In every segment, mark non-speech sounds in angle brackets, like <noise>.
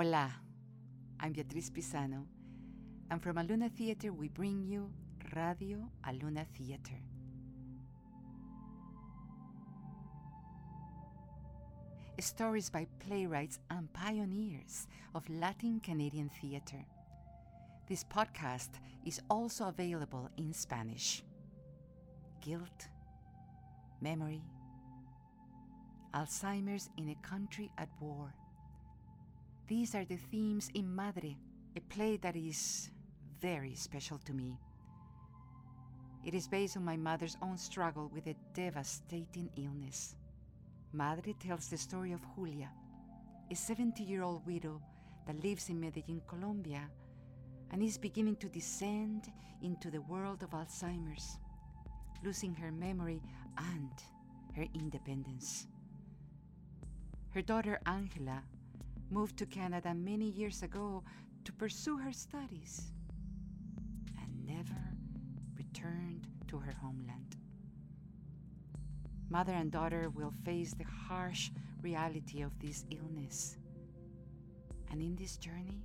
Hola, I'm Beatriz Pizano, and from Aluna Theater we bring you Radio Aluna Theater. Stories by playwrights and pioneers of Latin Canadian theater. This podcast is also available in Spanish. Guilt, memory, Alzheimer's in a country at war. These are the themes in Madre, a play that is very special to me. It is based on my mother's own struggle with a devastating illness. Madre tells the story of Julia, a 70 year old widow that lives in Medellin, Colombia, and is beginning to descend into the world of Alzheimer's, losing her memory and her independence. Her daughter Angela moved to Canada many years ago to pursue her studies and never returned to her homeland. Mother and daughter will face the harsh reality of this illness. And in this journey,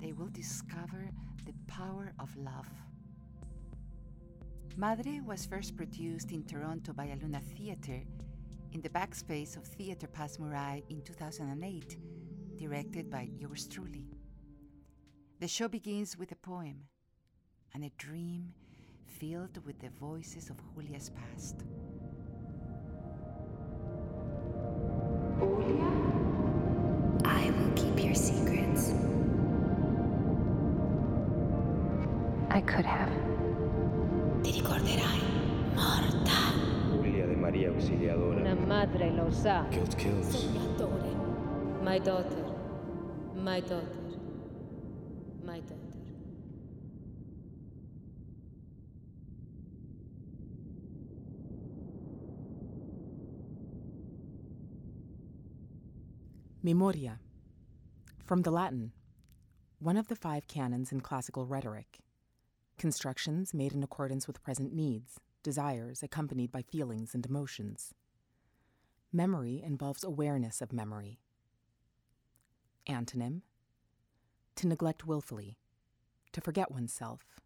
they will discover the power of love. Madre was first produced in Toronto by Aluna Theatre in the backspace of Theatre Passe Muraille in 2008, directed by yours truly. The show begins with a poem and a dream filled with the voices of Julia's past. I Auxiliadora. Una madre lo sa. Guilt kills. Sognatore. My daughter. My daughter. My daughter. Memoria, from the Latin, one of the five canons in classical rhetoric. Constructions made in accordance with present needs, desires accompanied by feelings and emotions. Memory involves awareness of memory. Antonym to neglect willfully, to forget oneself.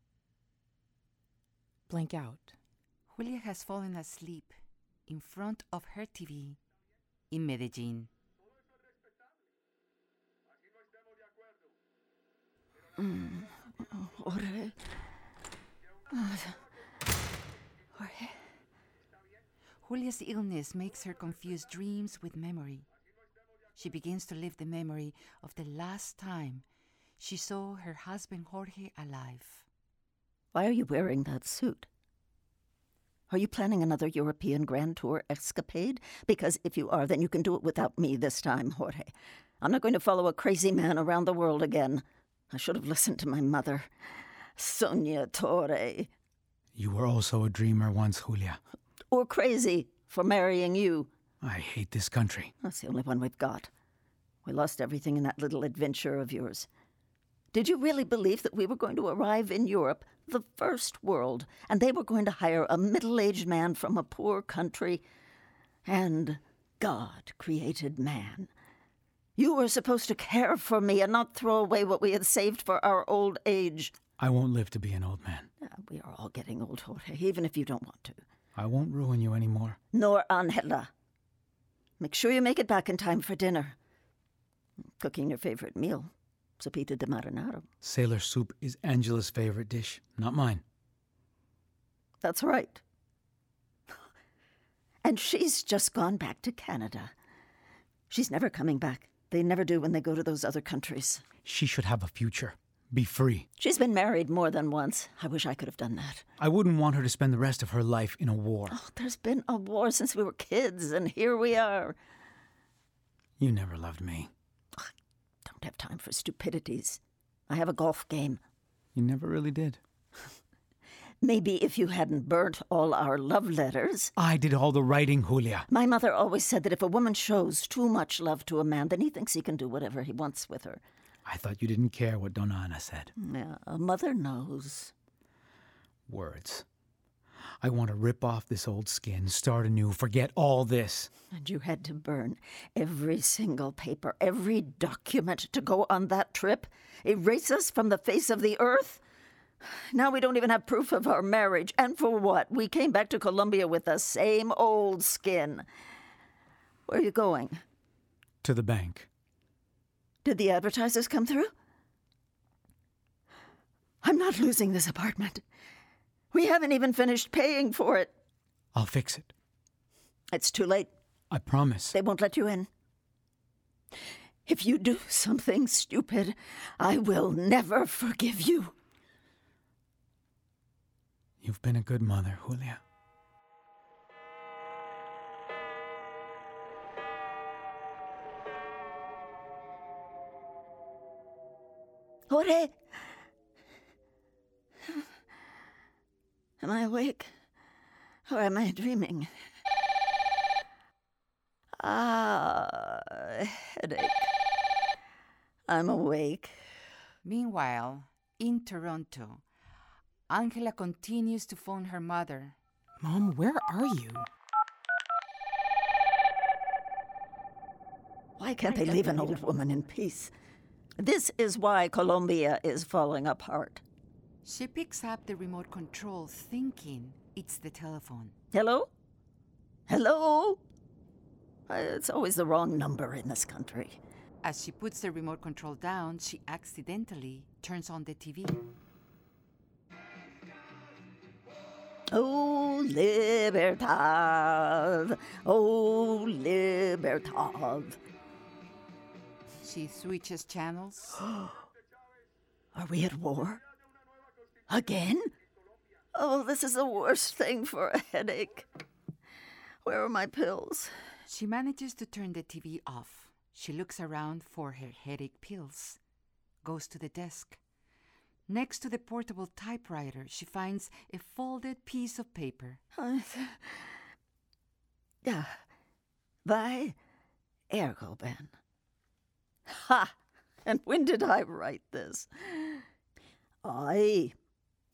Blank out. Julia has fallen asleep in front of her TV in Medellin. Mm. Oh, Jorge. Jorge. Julia's illness makes her confuse dreams with memory. She begins to live the memory of the last time she saw her husband Jorge alive. Why are you wearing that suit? Are you planning another European Grand Tour escapade? Because if you are, then you can do it without me this time, Jorge. I'm not going to follow a crazy man around the world again. I should have listened to my mother. Sognatore. You were also a dreamer once, Julia. Or crazy for marrying you. I hate this country. That's the only one we've got. We lost everything in that little adventure of yours. Did you really believe that we were going to arrive in Europe, the first world, and they were going to hire a middle aged man from a poor country? And God created man. You were supposed to care for me and not throw away what we had saved for our old age. I won't live to be an old man. We are all getting old, Jorge, even if you don't want to. I won't ruin you anymore. Nor Angela. Make sure you make it back in time for dinner. Cooking your favorite meal, sopita de marinero. Sailor soup is Angela's favorite dish, not mine. That's right. <laughs> And she's just gone back to Canada. She's never coming back. They never do when they go to those other countries. She should have a future. Be free. She's been married more than once. I wish I could have done that. I wouldn't want her to spend the rest of her life in a war. Oh, there's been a war since we were kids, and here we are. You never loved me. I Don't have time for stupidities. I have a golf game. You never really did. <laughs> Maybe if you hadn't burnt all our love letters. I did all the writing, Julia. My mother always said that if a woman shows too much love to a man, then he thinks he can do whatever he wants with her. I thought you didn't care what Donna Ana said. Yeah, a mother knows. Words. I want to rip off this old skin, start anew, forget all this. And you had to burn every single paper, every document to go on that trip? Erase us from the face of the earth? Now we don't even have proof of our marriage. And for what? We came back to Colombia with the same old skin. Where are you going? To the bank. Did the advertisers come through? I'm not losing this apartment. We haven't even finished paying for it. I'll fix it. It's too late. I promise. They won't let you in. If you do something stupid, I will never forgive you. You've been a good mother, Julia. Jorge! Am I awake? Or am I dreaming? Ah, headache. I'm awake. Meanwhile, in Toronto, Angela continues to phone her mother. Mom, where are you? Why can't they leave an old woman in peace? This is why Colombia is falling apart. She picks up the remote control, thinking it's the telephone. Hello? Hello? Uh, It's always the wrong number in this country. As she puts the remote control down, she accidentally turns on the TV. Oh, Libertad! Oh, Libertad! She switches channels. <gasps> Are we at war? Again? Oh, this is the worst thing for a headache. Where are my pills? She manages to turn the TV off. She looks around for her headache pills, goes to the desk. Next to the portable typewriter, she finds a folded piece of paper. <laughs> By Ergoben. Ha! And when did I write this? Aye.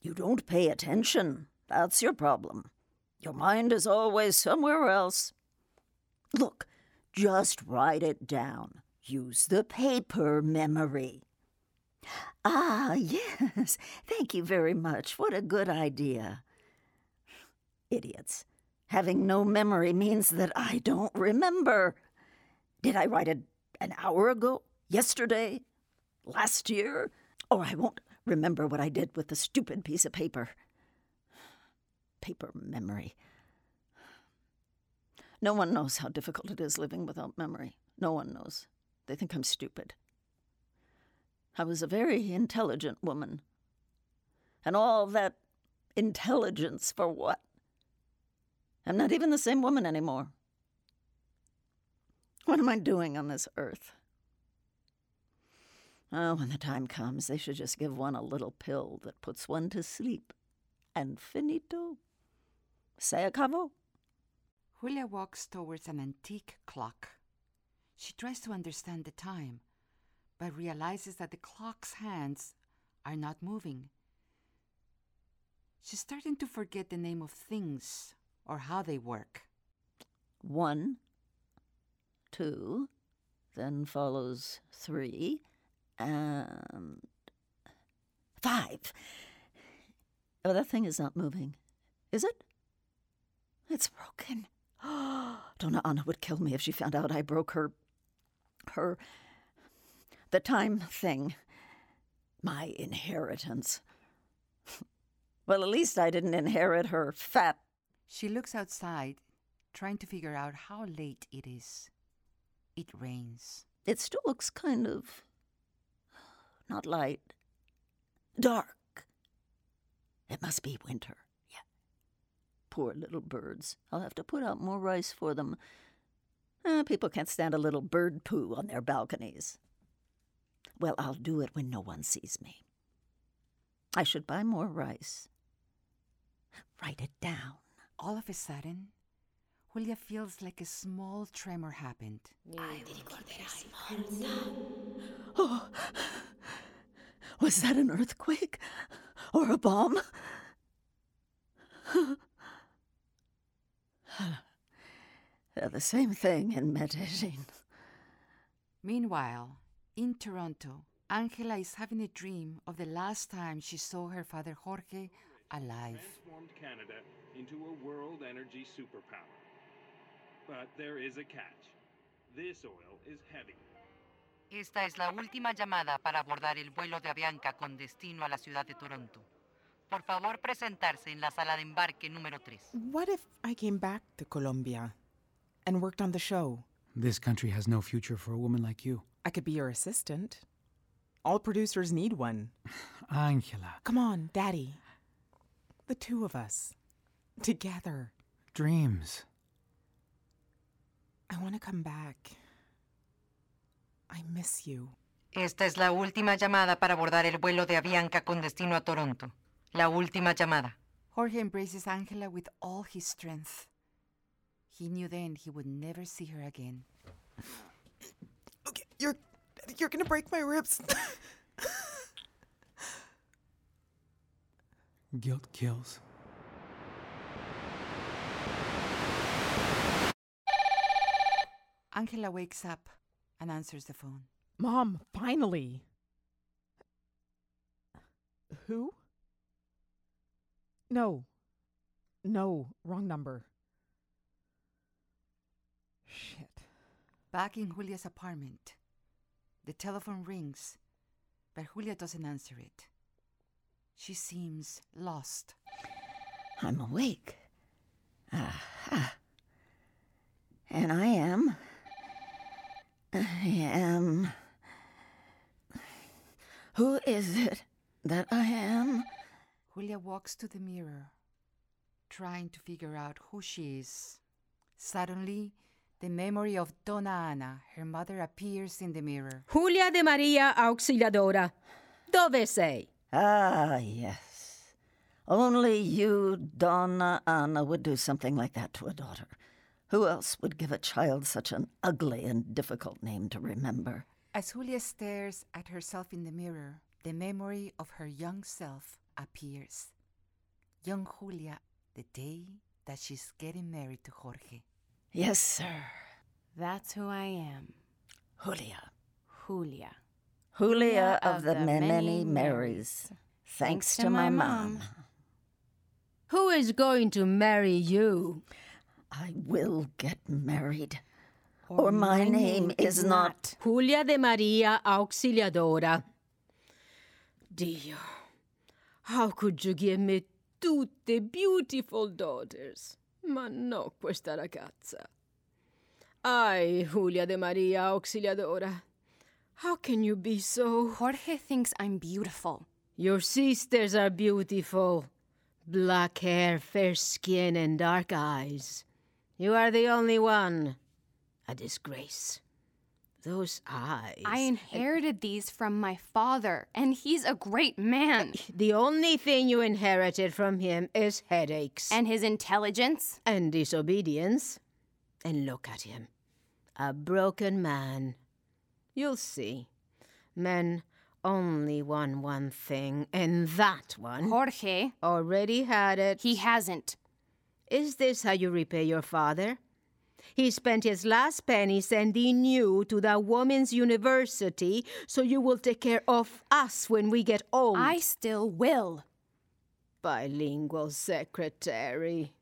You don't pay attention. That's your problem. Your mind is always somewhere else. Look, just write it down. Use the paper memory. Ah, yes. Thank you very much. What a good idea. Idiots. Having no memory means that I don't remember. Did I write it an hour ago? Yesterday? Last year? Or I won't remember what I did with the stupid piece of paper. Paper memory. No one knows how difficult it is living without memory. No one knows. They think I'm stupid. I was a very intelligent woman. And all that intelligence for what? I'm not even the same woman anymore. What am I doing on this earth? Oh, when the time comes, they should just give one a little pill that puts one to sleep. And finito. Se acabó. Julia walks towards an antique clock. She tries to understand the time, but realizes that the clock's hands are not moving. She's starting to forget the name of things or how they work. One, two, then follows three, and five. Oh, that thing is not moving, is it? It's broken. <gasps> Donna Anna would kill me if she found out I broke her. her. the time thing. My inheritance. <laughs> well, at least I didn't inherit her fat. She looks outside, trying to figure out how late it is. It rains. It still looks kind of. not light. dark. It must be winter. Yeah. Poor little birds. I'll have to put out more rice for them. Uh, people can't stand a little bird poo on their balconies. Well, I'll do it when no one sees me. I should buy more rice. Write it down. All of a sudden, Julia feels like a small tremor happened. Oh, was that an earthquake? Or a bomb? <laughs> They're the same thing in Medellin. Meanwhile, in Toronto, Angela is having a dream of the last time she saw her father Jorge alive. transformed Canada into a world energy superpower. But there is a catch. This oil is heavy. Esta es la última llamada para abordar el vuelo de Avianca con destino a la ciudad de Toronto. Por favor, presentarse en la sala de embarque número 3. What if I came back to Colombia and worked on the show? This country has no future for a woman like you. I could be your assistant. All producers need one. <sighs> Angela. Come on, Daddy. The two of us. Together. Dreams. I want to come back. I miss you. Esta es la última llamada para abordar el vuelo de Avianca con destino a Toronto. La última llamada. Jorge embraces Angela with all his strength. He knew then he would never see her again. Okay, you're you're gonna break my ribs. Guilt kills. Angela wakes up and answers the phone. Mom, finally. Who? No. No, wrong number. Shit. Back in Julia's apartment, the telephone rings, but Julia doesn't answer it. She seems lost. I'm awake. Aha. And I am. I am. Who is it that I am? Julia walks to the mirror, trying to figure out who she is. Suddenly, the memory of Donna Ana, her mother, appears in the mirror. Julia de Maria Auxiliadora. Dove sei? Ah, yes. Only you, Donna Anna, would do something like that to a daughter. Who else would give a child such an ugly and difficult name to remember? As Julia stares at herself in the mirror, the memory of her young self appears. Young Julia, the day that she's getting married to Jorge. Yes, sir. That's who I am. Julia. Julia. Julia of the many Marys. Thanks to my mom. Who is going to marry you? I will get married. Or my name is not. Julia de Maria Auxiliadora. Dio, how could you give me tutte beautiful daughters? Ma no, questa ragazza. Ay, Julia de Maria Auxiliadora. How can you be so? Jorge thinks I'm beautiful. Your sisters are beautiful. Black hair, fair skin, and dark eyes. You are the only one. A disgrace. Those eyes. I inherited these from my father, and he's a great man. Eh, the only thing you inherited from him is headaches And his intelligence. and disobedience. And look at him. A broken man. You'll see. Men only want one thing, and that one Jorge, already had it. he hasn't. Is this how you repay your father? He spent his last penny sending you to that woman's university so you will take care of us when we get old. I still will. Bilingual secretary.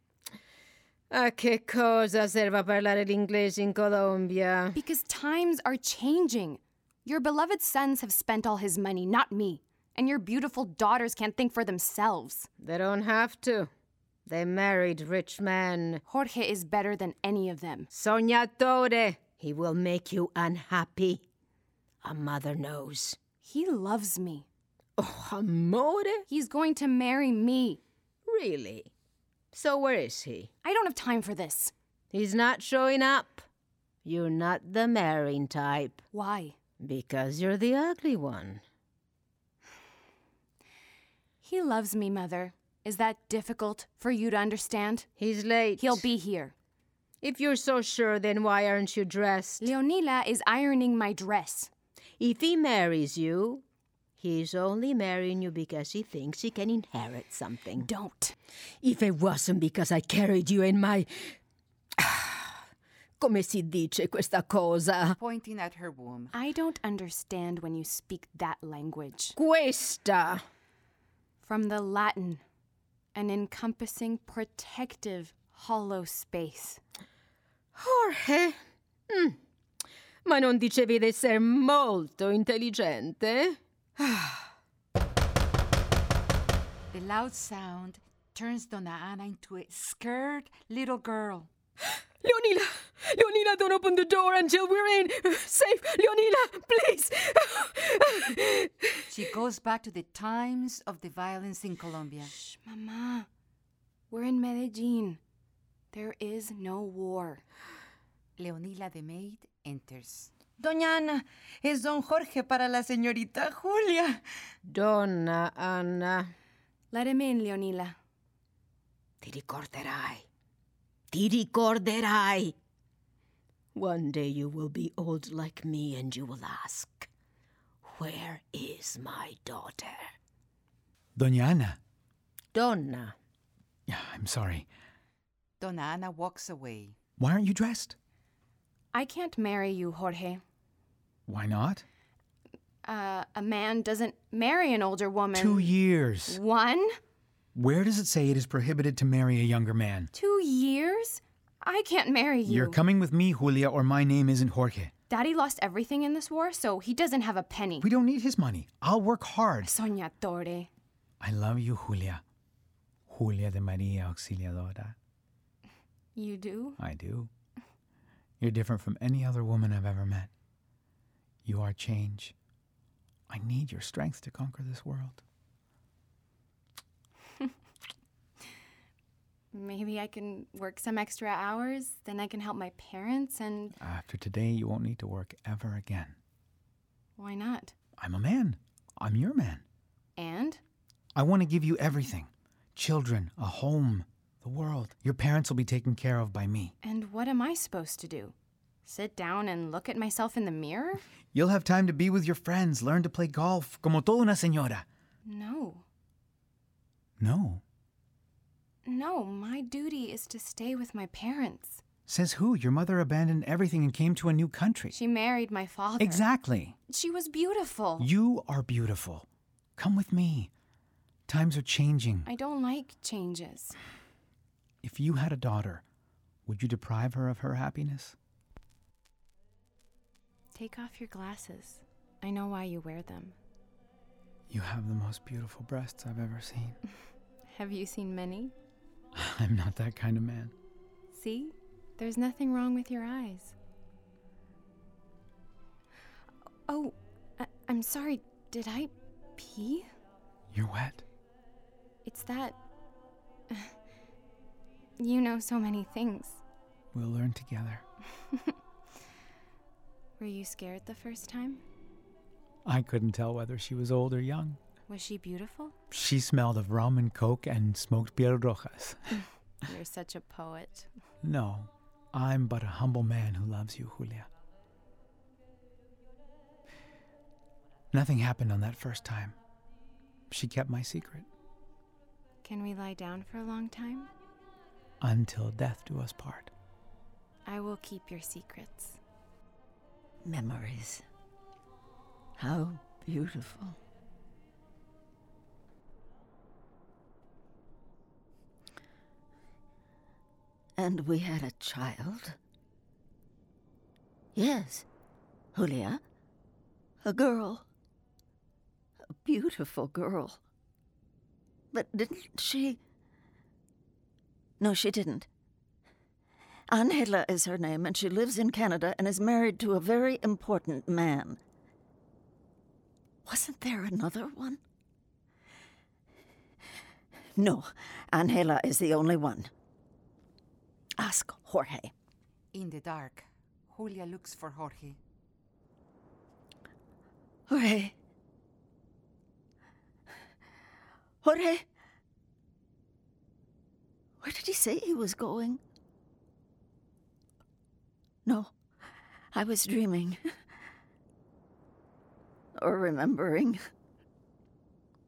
A che cosa serve parlare l'inglese in Colombia? Because times are changing. Your beloved sons have spent all his money, not me. And your beautiful daughters can't think for themselves. They don't have to. They married rich men. Jorge is better than any of them. Sognatore. He will make you unhappy. A mother knows. He loves me. Oh, amore? He's going to marry me. Really? So where is he? I don't have time for this. He's not showing up. You're not the marrying type. Why? Because you're the ugly one. He loves me, Mother. Is that difficult for you to understand? He's late. He'll be here. If you're so sure, then why aren't you dressed? Leonila is ironing my dress. If he marries you, he's only marrying you because he thinks he can inherit something. Don't. If it wasn't because I carried you in my. <sighs> Come si dice questa cosa? pointing at her womb. I don't understand when you speak that language. Questa. From the Latin, an encompassing, protective, hollow space. Jorge. Mm. Ma non dicevi di essere molto intelligente? <sighs> The loud sound turns Donna Anna into a scared little girl. <gasps> Leonila! Leonila, don't open the door until we're in. Safe! Leonila, please! <laughs> She goes back to the times of the violence in Colombia. Shh, Mama. We're in Medellin. There is no war. Leonila the maid enters. Doña Ana, es don Jorge para la señorita Julia. Donna Ana. Let him in, Leonila. Ti ricorderai. Ti ricorderai. One day you will be old like me and you will ask, Where is my daughter? Doña Ana. Donna. Yeah, I'm sorry. Donna Ana walks away. Why aren't you dressed? I can't marry you, Jorge. Why not? Uh, a man doesn't marry an older woman. Two years. One? Where does it say it is prohibited to marry a younger man? Two years? I can't marry you. You're coming with me, Julia, or my name isn't Jorge. Daddy lost everything in this war, so he doesn't have a penny. We don't need his money. I'll work hard. Soñatore. I love you, Julia. Julia de Maria Auxiliadora. You do? I do. You're different from any other woman I've ever met. You are change. I need your strength to conquer this world. Maybe I can work some extra hours, then I can help my parents, and After today, you won't need to work ever again. why not? I'm a man. I'm your man. And? I want to give you everything children, a home, the world. Your parents will be taken care of by me. And what am I supposed to do? Sit down and look at myself in the mirror? You'll have time to be with your friends, learn to play golf, como toda una señora. No. No. No, my duty is to stay with my parents. Says who? Your mother abandoned everything and came to a new country. She married my father. Exactly. She was beautiful. You are beautiful. Come with me. Times are changing. I don't like changes. If you had a daughter, would you deprive her of her happiness? Take off your glasses. I know why you wear them. You have the most beautiful breasts I've ever seen. <laughs> Have you seen many? <laughs> I'm not that kind of man. See? There's nothing wrong with your eyes. Oh, I- I'm sorry. Did I pee? You're wet. It's that. <sighs> You know so many things. We'll learn together. <laughs> Were you scared the first time? I couldn't tell whether she was old or young. Was she beautiful? She smelled of rum and coke and smoked piel rojas. <laughs> You're such a poet. No, I'm but a humble man who loves you, Julia. Nothing happened on that first time. She kept my secret. Can we lie down for a long time? Until death do us part. I will keep your secrets. Memories. How beautiful. And we had a child? Yes, Julia. A girl. A beautiful girl. But didn't she? No, she didn't. Angela is her name, and she lives in Canada and is married to a very important man. Wasn't there another one? No, Angela is the only one. Ask Jorge. In the dark, Julia looks for Jorge. Jorge. Jorge. Where did he say he was going? No, I was dreaming. <laughs> or remembering.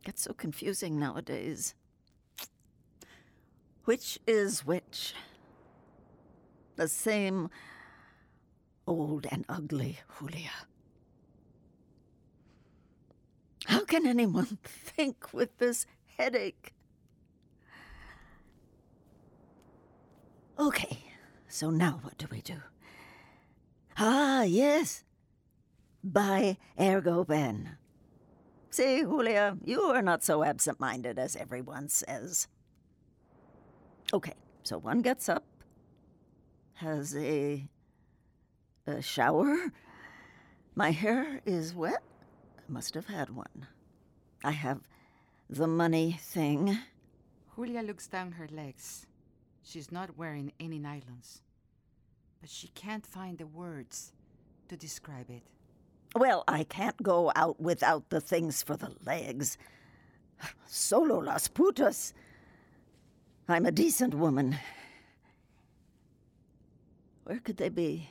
Gets so confusing nowadays. Which is which? The same old and ugly, Julia. How can anyone <laughs> think with this headache? Okay, so now what do we do? Ah, yes. By Ergo Ben. See, Julia, you are not so absent minded as everyone says. Okay, so one gets up, has a. a shower. My hair is wet. I must have had one. I have the money thing. Julia looks down her legs. She's not wearing any nylons. But she can't find the words to describe it. Well, I can't go out without the things for the legs. <sighs> Solo las putas. I'm a decent woman. Where could they be?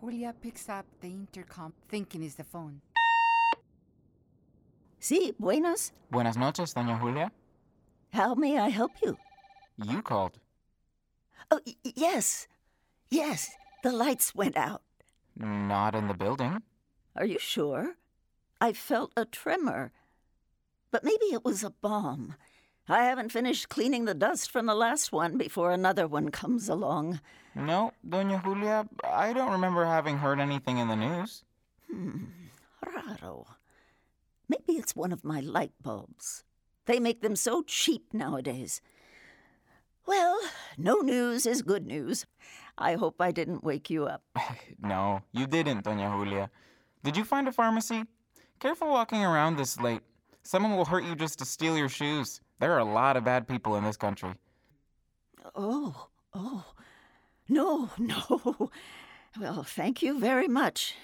Julia picks up the intercom, thinking it's the phone. Sí, buenas. Buenas noches, Doña Julia. How may I help you? You called. Oh, y- yes. Yes, the lights went out. Not in the building. Are you sure? I felt a tremor. But maybe it was a bomb. I haven't finished cleaning the dust from the last one before another one comes along. No, Doña Julia, I don't remember having heard anything in the news. Hmm, raro. Maybe it's one of my light bulbs. They make them so cheap nowadays. Well, no news is good news. I hope I didn't wake you up. <laughs> no, you didn't, Doña Julia. Did you find a pharmacy? Careful walking around this late. Someone will hurt you just to steal your shoes. There are a lot of bad people in this country. Oh, oh. No, <laughs> no. Well, thank you very much.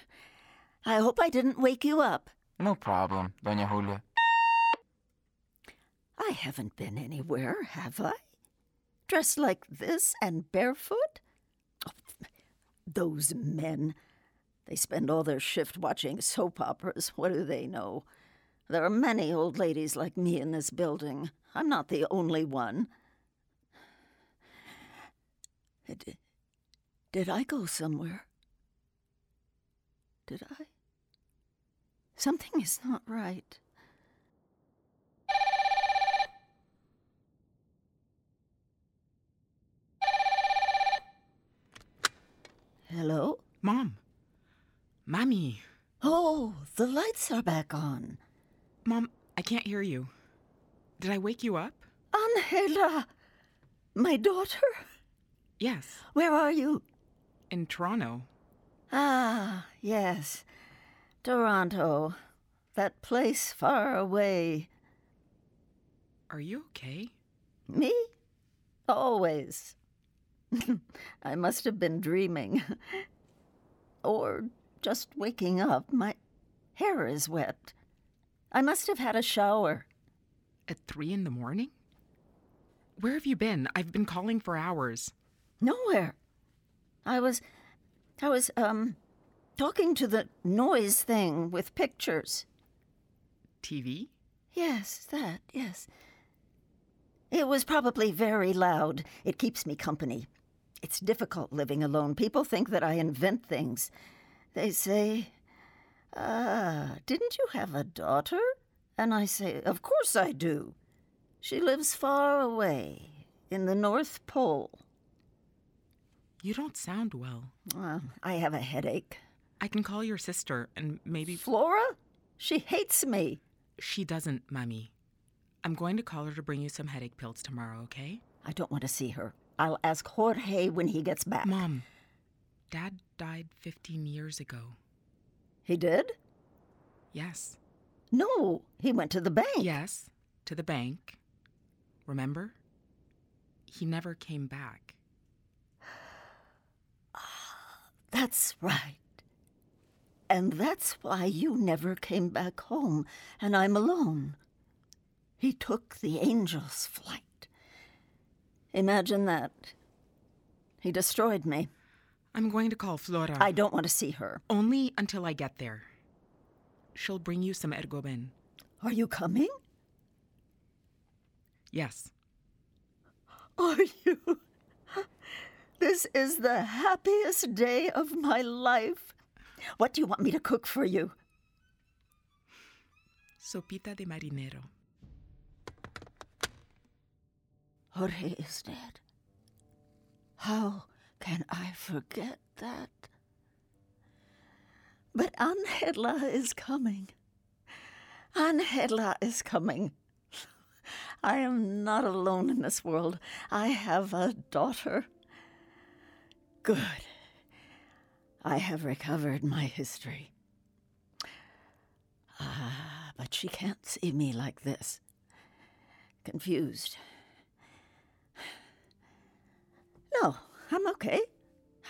I hope I didn't wake you up. No problem, Doña Julia. I haven't been anywhere, have I? Dressed like this and barefoot? Oh, those men. They spend all their shift watching soap operas. What do they know? There are many old ladies like me in this building. I'm not the only one. Did, did I go somewhere? Did I? Something is not right. Hello? Mom. Mommy. Oh, the lights are back on. Mom, I can't hear you. Did I wake you up? Angela! My daughter? Yes. Where are you? In Toronto. Ah, yes. Toronto. That place far away. Are you okay? Me? Always. <laughs> I must have been dreaming. or just waking up. My hair is wet. I must have had a shower. At three in the morning? Where have you been? I've been calling for hours. Nowhere. I was. I was, um, talking to the noise thing with pictures. TV? Yes, that, yes. It was probably very loud. It keeps me company. It's difficult living alone. People think that I invent things. They say, Ah, didn't you have a daughter? And I say, Of course I do. She lives far away, in the North Pole. You don't sound well. Well, I have a headache. I can call your sister and maybe. Flora? She hates me. She doesn't, Mummy. I'm going to call her to bring you some headache pills tomorrow, okay? I don't want to see her. I'll ask Jorge when he gets back. Mom, Dad died 15 years ago. He did? Yes. No, he went to the bank. Yes, to the bank. Remember? He never came back. Ah, that's right. And that's why you never came back home, and I'm alone. He took the angel's flight. Imagine that. He destroyed me. I'm going to call Flora. I don't want to see her. Only until I get there. She'll bring you some ergoben. Are you coming? Yes. Are you? This is the happiest day of my life. What do you want me to cook for you? Sopita de marinero. Jorge is dead. How can I forget that? But Angela is coming. Angela is coming. I am not alone in this world. I have a daughter. Good. I have recovered my history. Ah, but she can't see me like this. Confused. No, I'm okay.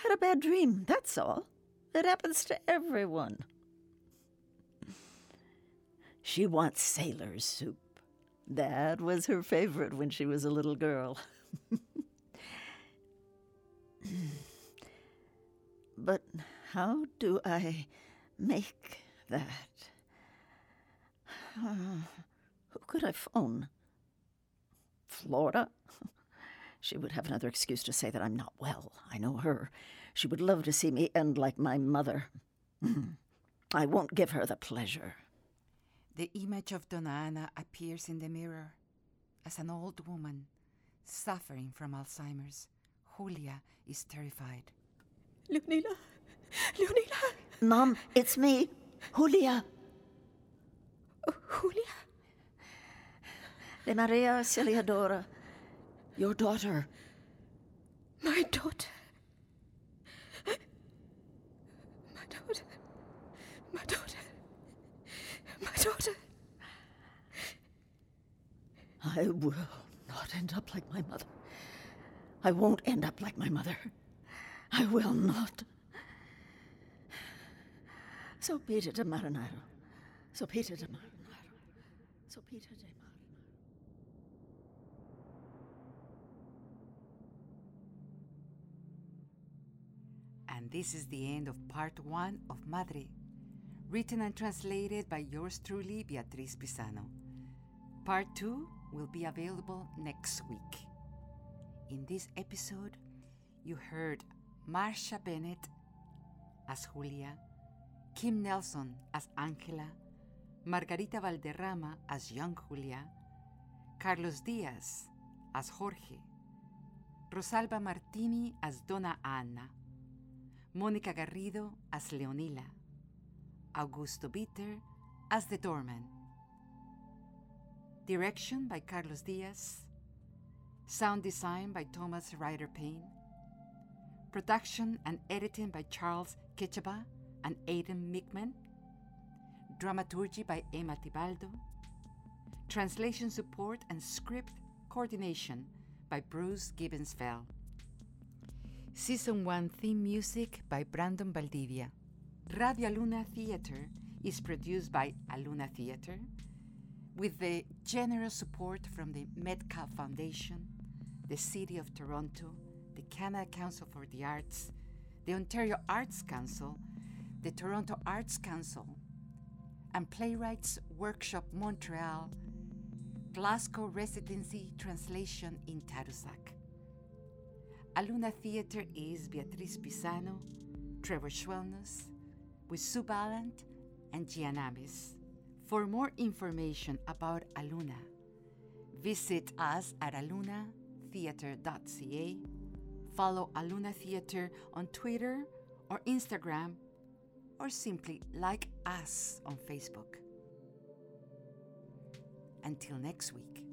Had a bad dream, that's all. It happens to everyone. She wants sailor's soup. That was her favorite when she was a little girl. <laughs> but how do I make that? Uh, <sighs> who could I phone? Florida? <laughs> She would have another excuse to say that I'm not well. I know her. She would love to see me end like my mother. Mm-hmm. I won't give her the pleasure. The image of Donna Ana appears in the mirror as an old woman suffering from Alzheimer's. Julia is terrified. Leonila! Leonila! Mom, it's me, Julia. Oh, Julia? De Maria Auxiliadora, your daughter. My daughter. My daughter. My daughter. My daughter. I will not end up like my mother. I won't end up like my mother. I will not. Sopita de marinero. So Peter de Marinaro. So Peter de Marinaro. And this is the end of part one of Madre, written and translated by yours truly, Beatriz Pizano. Part two will be available next week. In this episode, you heard Marsha Bennett as Julia, Kim Nelson as Angela, Margarita Valderrama as young Julia, Carlos Diaz as Jorge, Rosalba Martini as Donna Anna, Mónica Garrido as Leonila, Augusto Bitter as the doorman. Direction by Carlos Diaz. Sound design by Thomas Ryder Payne. Production and editing by Charles Ketchaba and Aidan Mickman. Dramaturgy by Emma Tibaldo. Translation support and script coordination by Bruce Gibbonsfeld. Season 1 theme music by Brandon Valdivia. Radio Aluna Theater is produced by Aluna Theater with the generous support from the Metcalf Foundation, the City of Toronto, the Canada Council for the Arts, the Ontario Arts Council, the Toronto Arts Council, and Playwrights Workshop Montreal, Glassco Residency Translation in Tadoussac. Aluna Theatre is Beatriz Pizano, Trevor Schwellnus, with Sue Ballant and Gianamis. For more information about Aluna, visit us at alunatheatre.ca, follow Aluna Theatre on Twitter or Instagram, or simply like us on Facebook. Until next week.